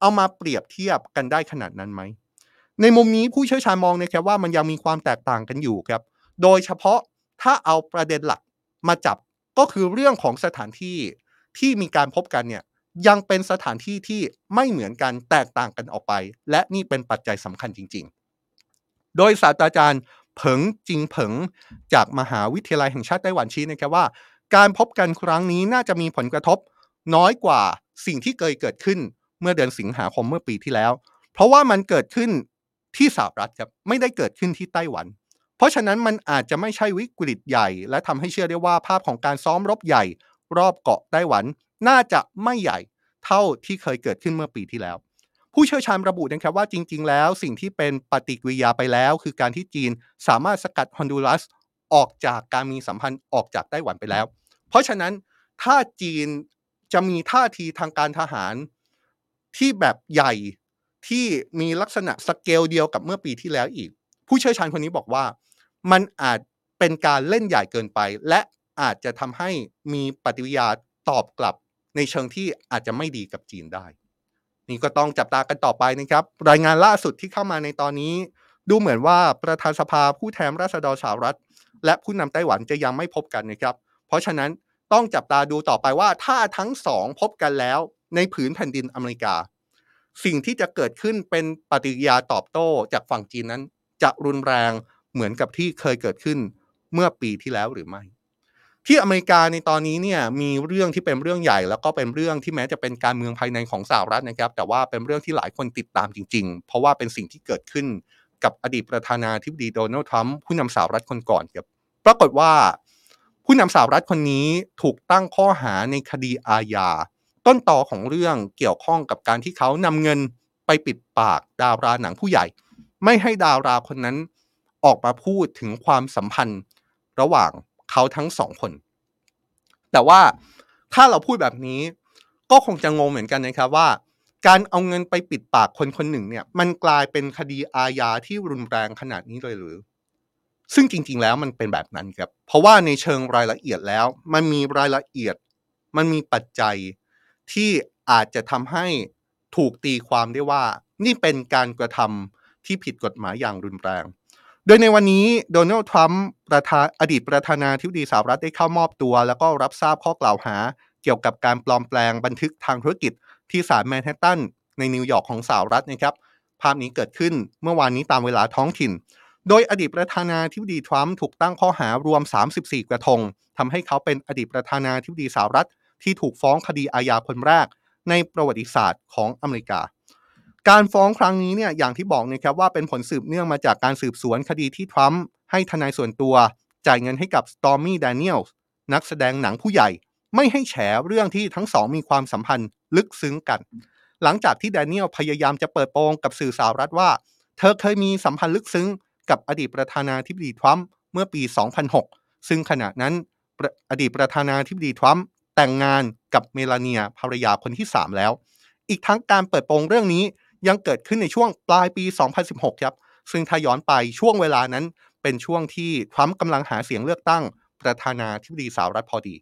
เอามาเปรียบเทียบกันได้ขนาดนั้นไหมในมุมนี้ผู้เชี่ยวชาญมองนะครับว่ามันยังมีความแตกต่างกันอยู่ครับ โดยเฉพาะถ้าเอาประเด็นหลักมาจับก็คือเรื่องของสถานที่ที่มีการพบกันเนี่ย ยังเป็นสถานที่ที่ไม่เหมือนกันแตกต่างกันออกไป และนี่เป็นปัจจัยสำคัญจริง ๆ โดยศาสตราจารย์เผิงจิงเผิงจากมหาวิทยาลัยแห่งชาติไต้หวันชี้นะครับว่า การพบกันครั้งนี้น่าจะมีผลกระทบน้อยกว่าสิ่งที่เคยเกิดขึ้นเมื่อเดือนสิงหาคมเมื่อปีที่แล้ว เพราะว่ามันเกิดขึ้นที่สหรัฐครับไม่ได้เกิดขึ้นที่ไต้หวัน เพราะฉะนั้นมันอาจจะไม่ใช่วิกฤตใหญ่ และทำให้เชื่อได้ว่าภาพของการซ้อมรบใหญ่ รอบเกาะไต้หวัน น่าจะไม่ใหญ่เท่าที่เคยเกิดขึ้นเมื่อปีที่แล้ว ผู้เชี่ยวชาญระบุนะครับว่าจริง ๆ แล้วสิ่งที่เป็นปฏิกิริยาไปแล้ว คือการที่จีนสามารถสกัดฮอนดูรัสออกจากการมีสัมพันธ์ออกจากไต้หวันไปแล้ว เพราะฉะนั้นถ้าจีนจะมีท่าทีทางการทหารที่แบบใหญ่ที่มีลักษณะสเกลเดียวกับเมื่อปีที่แล้วอีก ผู้เชี่ยวชาญคนนี้บอกว่า มันอาจเป็นการเล่นใหญ่เกินไป และอาจจะทำให้มีปฏิกิริยาตอบกลับ ในเชิงที่อาจจะไม่ดีกับจีนได้ นี่ก็ต้องจับตากันต่อไปนะครับ รายงานล่าสุดที่เข้ามาในตอนนี้ ดูเหมือนว่าประธานสภาผู้แทนราษฎรสหรัฐ และผู้นำไต้หวันจะยังไม่พบกันนะครับ เพราะฉะนั้นต้องจับตาดูต่อไปว่าถ้าทั้งสองพบกันแล้วในผืนแผ่นดินอเมริกา สิ่งที่จะเกิดขึ้นเป็นปฏิกิริยาตอบโต้จากฝั่งจีนนั้น จะรุนแรงเหมือนกับที่เคยเกิดขึ้นเมื่อปีที่แล้วหรือไม่ ที่อเมริกาในตอนนี้เนี่ยมีเรื่องที่เป็นเรื่องใหญ่ แล้วก็เป็นเรื่องที่แม้จะเป็นการเมืองภายในของสหรัฐนะครับ แต่ว่าเป็นเรื่องที่หลายคนติดตามจริง ๆ เพราะว่าเป็นสิ่งที่เกิดขึ้นกับอดีตประธานาธิบดีโดนัลด์ทรัมป์ผู้นำสหรัฐคนก่อนครับปรากฏว่า ผู้นำสหรัฐคนนี้ถูกตั้งข้อหาในคดีอาญาต้นต่อของเรื่องเกี่ยวข้องกับการที่เขานำเงินไปปิดปากดาราหนังผู้ใหญ่ ไม่ให้ดาราคนนั้นออกมาพูดถึงความสัมพันธ์ระหว่าง เขาทั้งสองคน แต่ว่าถ้าเราพูดแบบนี้ก็คงจะงงเหมือนกันนะครับว่า การเอาเงินไปปิดปากคนคนหนึ่งเนี่ย มันกลายเป็นคดีอาญาที่รุนแรงขนาดนี้เลยหรือ ซึ่งจริง ๆ แล้วมันเป็นแบบนั้นครับ เพราะว่าในเชิงรายละเอียดแล้ว มันมีรายละเอียด มันมีปัจจัยที่อาจจะทำให้ถูกตีความได้ว่า นี่เป็นการกระทำที่ผิดกฎหมายอย่างรุนแรง โดยในวันนี้โดนัลด์ทรัมป์ประธานอดีตประธานาธิบดีสหรัฐได้เข้ามอบตัว แล้วก็รับทราบข้อกล่าวหา เกี่ยวกับการปลอมแปลงบันทึกทางธุรกิจที่ศาลแมนฮัตตันในนิวยอร์กของสหรัฐนะครับ ภาพนี้เกิดขึ้นเมื่อวานนี้ตามเวลาท้องถิ่น โดยอดีตประธานาธิบดีทรัมป์ถูกตั้งข้อหารวม 34 กระทงทำให้เขาเป็นอดีตประธานาธิบดีสหรัฐ ที่ถูกฟ้องคดีอาญาคนแรก ในประวัติศาสตร์ของอเมริกา การฟ้องครั้งนี้เนี่ยอย่างที่บอกนะครับว่าเป็นผลสืบเนื่องมาจากการสืบสวนคดีที่ทรัมป์ให้ทนายส่วนตัว จ่ายเงินให้กับสตอร์มี่แดเนียลส์นักแสดงหนังผู้ใหญ่ ไม่ให้แฉเรื่องที่ทั้งสองมีความสัมพันธ์ลึกซึ้งกัน หลังจากที่แดเนียลพยายามจะเปิดโปงกับสื่อสหรัฐว่า เธอเคยมีสัมพันธ์ลึกซึ้ง กับอดีตประธานาธิบดีทรัมป์เมื่อปี 2006 ซึ่งขณะนั้นอดีตประธานาธิบดีทรัมป์แต่งงานกับเมลานียภรรยาคนที่ 3 แล้ว อีกทั้งการเปิดโปงเรื่องนี้ ยังเกิดขึ้นในช่วงปลายปี 2016 ครับ ซึ่งถ้าย้อนไปช่วงเวลานั้น เป็นช่วงที่ทรัมป์กำลังหาเสียงเลือกตั้ง ประธานาธิบดีสหรัฐพอดี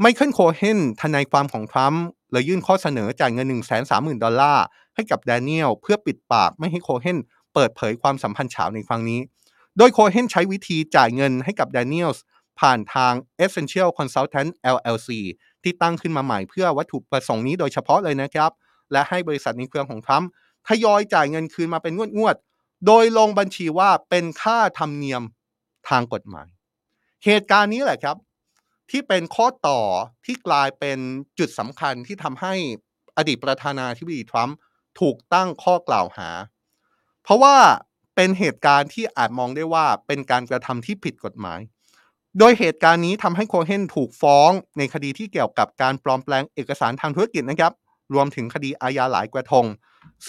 ไมเคิลโคเฮนทนายความของทรัมป์เลยยื่นข้อเสนอจ่ายเงิน 1 3 0 0 0 0 ดอลลาร์ให้กับแดเนียลเพื่อปิดปากไม่ให้โคเฮนเปิดเผยความสัมพันธ์เฉาในครั้งนี้ โดยโคเฮนใช้วิธีจ่ายเงินให้กับแดเนียลผ่านทาง Essential Consultant LLC ที่ตั้งขึ้นมาใหม่เพื่อวัตถุประสงค์นี้โดยเฉพาะเลยนะครับ และให้บริษัทในเครือของทรัมป์ ทยอยจ่ายเงินคืนมาเป็นงวดๆ โดยลงบัญชีว่าเป็นค่าธรรมเนียมทางกฎหมาย เหตุการณ์นี้แหละครับ ที่เป็นข้อต่อที่กลายเป็นจุดสำคัญที่ทำให้อดีตประธานาธิบดีทรัมป์ถูกตั้งข้อกล่าวหา เพราะว่าเป็นเหตุการณ์ที่อาจมองได้ว่าเป็นการกระทำที่ผิดกฎหมาย โดยเหตุการณ์นี้ทำให้โคเฮนถูกฟ้องในคดีที่เกี่ยวกับการปลอมแปลงเอกสารทางธุรกิจนะครับ รวมถึงคดีอาญาหลายกระทง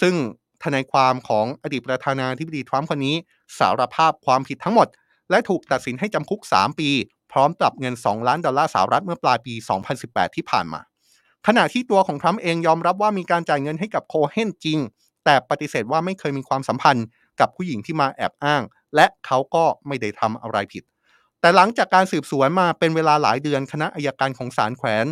ซึ่งทนายความของอดีตประธานาธิบดีทรัมป์คนนี้สารภาพความผิดทั้งหมด และถูกตัดสินให้จำคุก 3 ปี พร้อมปรับเงิน 2 ล้านดอลลาร์สหรัฐเมื่อปลายปี 2018 ที่ผ่านมา ขณะที่ตัวของทรัมป์เองยอมรับว่ามีการจ่ายเงินให้กับโคเฮนจริง แต่ปฏิเสธว่าไม่เคยมีความสัมพันธ์กับผู้หญิงที่มาแอบอ้าง และเขาก็ไม่ได้ทำอะไรผิด แต่หลังจากการสืบสวนมาเป็นเวลาหลายเดือนคณะอายการของศาลแขวน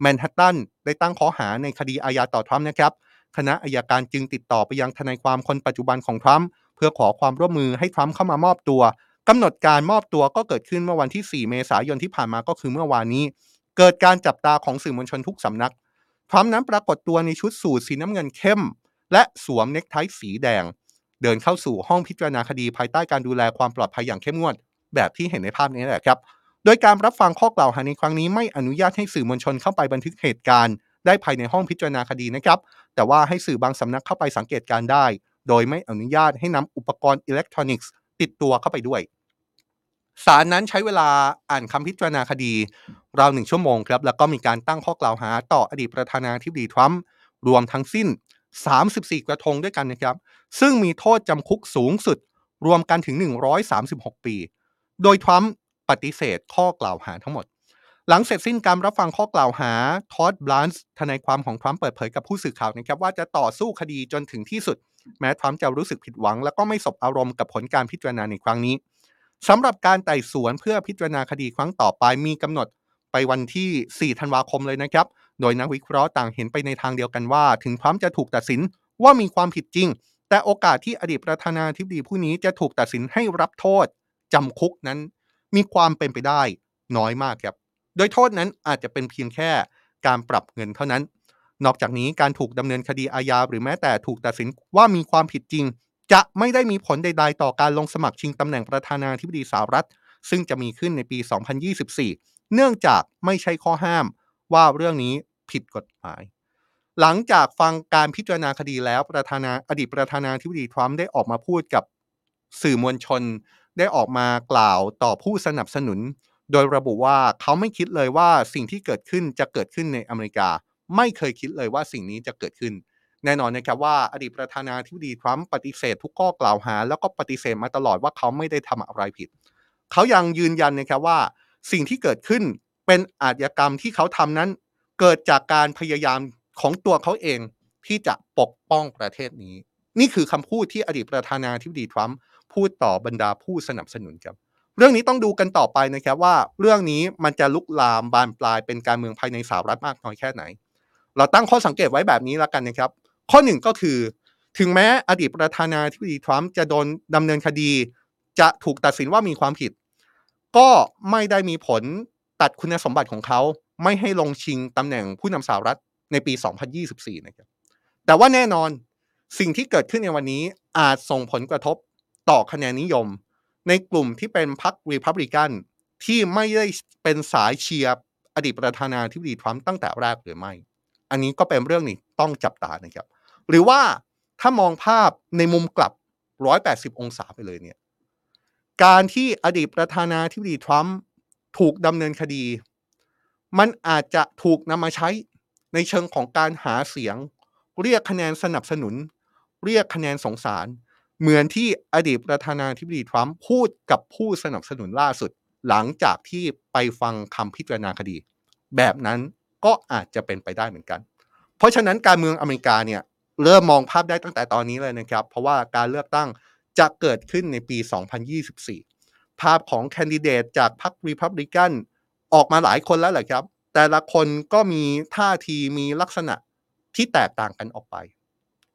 แมนฮัตตันได้ตั้งข้อหาในคดีอาญาต่อทรัมป์นะครับ คณะอายการจึงติดต่อไปยังทนายความคนปัจจุบันของทรัมป์เพื่อขอความร่วมมือให้ทรัมป์เข้ามามอบตัวกำหนดการมอบตัวก็เกิดขึ้นเมื่อวันที่ 4 เมษายนที่ผ่านมาก็คือเมื่อวานนี้ เกิดการจับตาของสื่อมวลชนทุกสำนักทรัมป์นั้นปรากฏตัวในชุดสูทสีน้ำเงินเข้ม และสวมเนคไทสีแดง เดินเข้าสู่ห้องพิจารณาคดีภายใต้การดูแลความปลอดภัยอย่างเข้มงวด แบบที่เห็นในภาพนี้แหละครับ โดยการรับฟังข้อกล่าวหาในครั้งนี้ไม่อนุญาตให้สื่อมวลชนเข้าไปบันทึกเหตุการณ์ ได้ภายในห้องพิจารณาคดีนะครับ แต่ว่าให้สื่อบางสำนักเข้าไปสังเกตการได้ โดยไม่อนุญาตให้นำอุปกรณ์อิเล็กทรอนิกส์ ติดตัวเข้าไปด้วยศาลนั้นใช้เวลาอ่านคำพิจารณาคดี ราวหนึ่งชั่วโมงครับ แล้วก็มีการตั้งข้อกล่าวหาต่ออดีตประธานาธิบดีทรัมป์รวมทั้งสิ้น 34 กระทงด้วยกันนะครับ ซึ่งมีโทษจำคุกสูงสุด รวมกันถึง 136 ปี โดยทรัมป์ ปฏิเสธข้อกล่าวหาทั้งหมด หลังเสร็จสิ้นการรับฟังข้อกล่าวหาทอดบลันส์ทนายความของทรัมป์เปิดเผยกับผู้สื่อข่าวนะครับว่าจะต่อสู้คดีจนถึงที่สุด แม้ทรัมป์จะรู้สึกผิดหวัง และก็ไม่สบอารมณ์กับผลการพิจารณาในครั้งนี้สำหรับการไต่สวนเพื่อพิจารณาคดีครั้งต่อไปมีกำหนดไปวันที่ 4 ธันวาคมเลยนะครับ โดยนักวิเคราะห์ต่างเห็นไปในทางเดียวกันว่า ถึงทรัมป์จะถูกตัดสินว่ามีความผิดจริง แต่โอกาสที่อดีตประธานาธิบดีผู้นี้จะถูกตัดสินให้รับโทษจำคุกนั้น มีความเป็นไปได้น้อยมากครับ โดยโทษนั้นอาจจะเป็นเพียงแค่การปรับเงินเท่านั้น นอกจากนี้การถูกดำเนินคดีอาญาหรือแม้แต่ถูกตัดสินว่ามีความผิดจริง จะไม่ได้มีผลใด ๆ ต่อการลงสมัครชิงตำแหน่งประธานาธิบดีสหรัฐ ซึ่งจะมีขึ้นในปี 2024 เนื่องจากไม่ใช่ข้อห้าม ว่าเรื่องนี้ผิดกฎหมาย หลังจากฟังการพิจารณาคดีแล้วประธานาอดีตประธานาธิบดีทรัมป์ได้ออกมาพูดกับสื่อมวลชน ได้ออกมากล่าวต่อผู้สนับสนุน โดยระบุว่าเขาไม่คิดเลยว่าสิ่งที่เกิดขึ้นจะเกิดขึ้นในอเมริกา ไม่เคยคิดเลยว่าสิ่งนี้จะเกิดขึ้น แน่นอนนะครับว่าอดีตประธานาธิบดีทรัมป์ปฏิเสธทุกข้อกล่าวหา แล้วก็ปฏิเสธมาตลอดว่าเขาไม่ได้ทำอะไรผิด เขายังยืนยันนะครับว่า สิ่งที่เกิดขึ้นเป็นอาชญากรรมที่เขาทำนั้น เกิดจากการพยายามของตัวเขาเองที่จะปกป้องประเทศนี้ นี่คือคำพูดที่อดีตประธานาธิบดีทรัมป์ พูดต่อบรรดาผู้สนับสนุนครับ เรื่องนี้ต้องดูกันต่อไปนะครับว่าเรื่องนี้มันจะลุกลามบานปลายเป็นการเมืองภายในสหรัฐมากน้อยแค่ไหน เราตั้งข้อสังเกตไว้แบบนี้แล้วกันนะครับ ข้อหนึ่งก็คือ ถึงแม้อดีตประธานาธิบดีทรัมป์จะโดนดำเนินคดี จะถูกตัดสินว่ามีความผิด ก็ไม่ได้มีผลตัดคุณสมบัติของเขาไม่ให้ลงชิงตำแหน่งผู้นำสหรัฐในปี 2024 นะครับ แต่ว่าแน่นอนสิ่งที่เกิดขึ้นในวันนี้อาจส่งผลกระทบ ต่อคะแนนนิยม ในกลุ่มที่เป็นพรรครีพับลิกันที่ไม่ได้เป็นสายเชียร์อดีตประธานาธิบดีทรัมป์ตั้งแต่แรกหรือไม่ อันนี้ก็เป็นเรื่องนี้ต้องจับตานะครับ หรือว่าถ้ามองภาพในมุมกลับ 180 องศาไปเลยเนี่ย การที่อดีตประธานาธิบดีทรัมป์ถูกดำเนินคดี มันอาจจะถูกนำมาใช้ในเชิงของการหาเสียง เรียกคะแนนสนับสนุน เรียกคะแนนสงสาร เหมือนที่อดีตประธานาธิบดีทรัมป์พูดกับผู้สนับสนุนล่าสุด หลังจากที่ไปฟังคำพิจารณาคดี แบบนั้นก็อาจจะเป็นไปได้เหมือนกัน เพราะฉะนั้นการเมืองอเมริกาเนี่ยเริ่มมองภาพได้ตั้งแต่ตอนนี้เลยนะครับ เพราะว่าการเลือกตั้งจะเกิดขึ้นในปี 2024 ภาพของแคนดิเดตจากพรรครีพับลิกันออกมาหลายคนแล้วแหละครับ แต่ละคนก็มีท่าทีมีลักษณะที่แตกต่างกันออกไป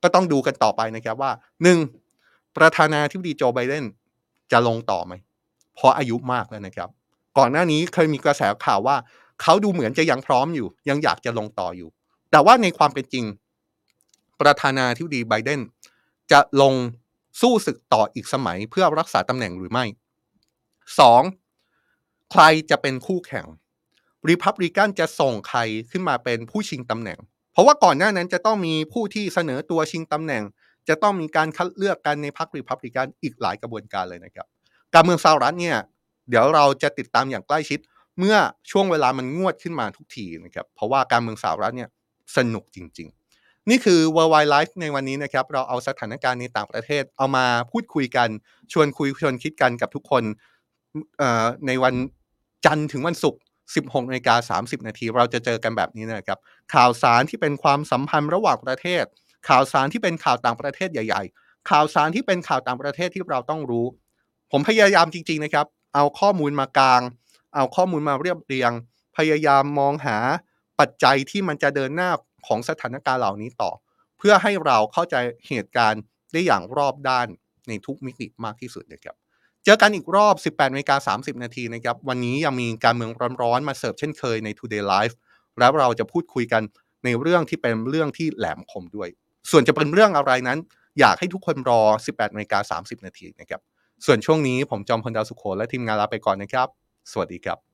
ก็ต้องดูกันต่อไปนะครับว่า 1. ประธานาธิบดีโจไบเดนจะลงต่อไหม เพราะอายุมากแล้วนะครับ ก่อนหน้านี้เคยมีกระแสข่าวว่า เขาดูเหมือนจะยังพร้อมอยู่ ยังอยากจะลงต่ออยู่ แต่ว่าในความเป็นจริง ประธานาธิบดีไบเดนจะลงสู้ศึกต่ออีกสมัยเพื่อรักษาตำแหน่งหรือไม่ 2. ใครจะเป็นคู่แข่งริพับลิกันจะส่งใครขึ้นมาเป็นผู้ชิงตำแหน่ง เพราะว่าก่อนหน้านั้นจะต้องมีผู้ที่เสนอตัวชิงตำแหน่ง จะต้องมีการคัดเลือกกันในพรรคริพับลิกันอีกหลายกระบวนการเลยนะครับ การเมืองสหรัฐเนี่ยเดี๋ยวเราจะติดตามอย่างใกล้ชิด เมื่อช่วงเวลามันงวดขึ้นมาทุกทีนะครับเพราะว่าการเมืองสหรัฐเนี่ยสนุกจริง ๆ นี่คือ Worldwide Life ในวันนี้นะครับ เราเอาสถานการณ์ในต่างประเทศเอามาพูดคุยกัน ชวนคุยชวนคิดกันกับทุกคนในวันจันทร์ถึงวันศุกร์16นาฬิกา30 นาที เราจะเจอกันแบบนี้นะครับ ข่าวสารที่เป็นความสัมพันธ์ระหว่างประเทศ ข่าวสารที่เป็นข่าวต่างประเทศใหญ่ ๆ ข่าวสารที่เป็นข่าวต่างประเทศที่เราต้องรู้ ผมพยายามจริง ๆนะครับ เอาข้อมูลมากลาง เอาข้อมูลมาเรียบเรียง พยายามมองหาปัจจัยที่มันจะเดินหน้าของสถานการณ์เหล่านี้ต่อ เพื่อให้เราเข้าใจเหตุการณ์ได้อย่างรอบด้านในทุกมิติมากที่สุดนะครับเจอกันอีกรอบ 18นาฬิกา30 นาทีนะครับ วันนี้ยังมีการเมืองร้อนๆ มาเสิร์ฟเช่นเคยใน Today Live แล้วเราจะพูดคุยกันในเรื่องที่เป็นเรื่องที่แหลมคมด้วย ส่วนจะเป็นเรื่องอะไรนั้น อยากให้ทุกคนรอ 18นาฬิกา30 นาทีนะครับ ส่วนช่วงนี้ผมจอมพลดาวสุขโขและทีมงานลาไปก่อนนะครับ สวัสดีครับ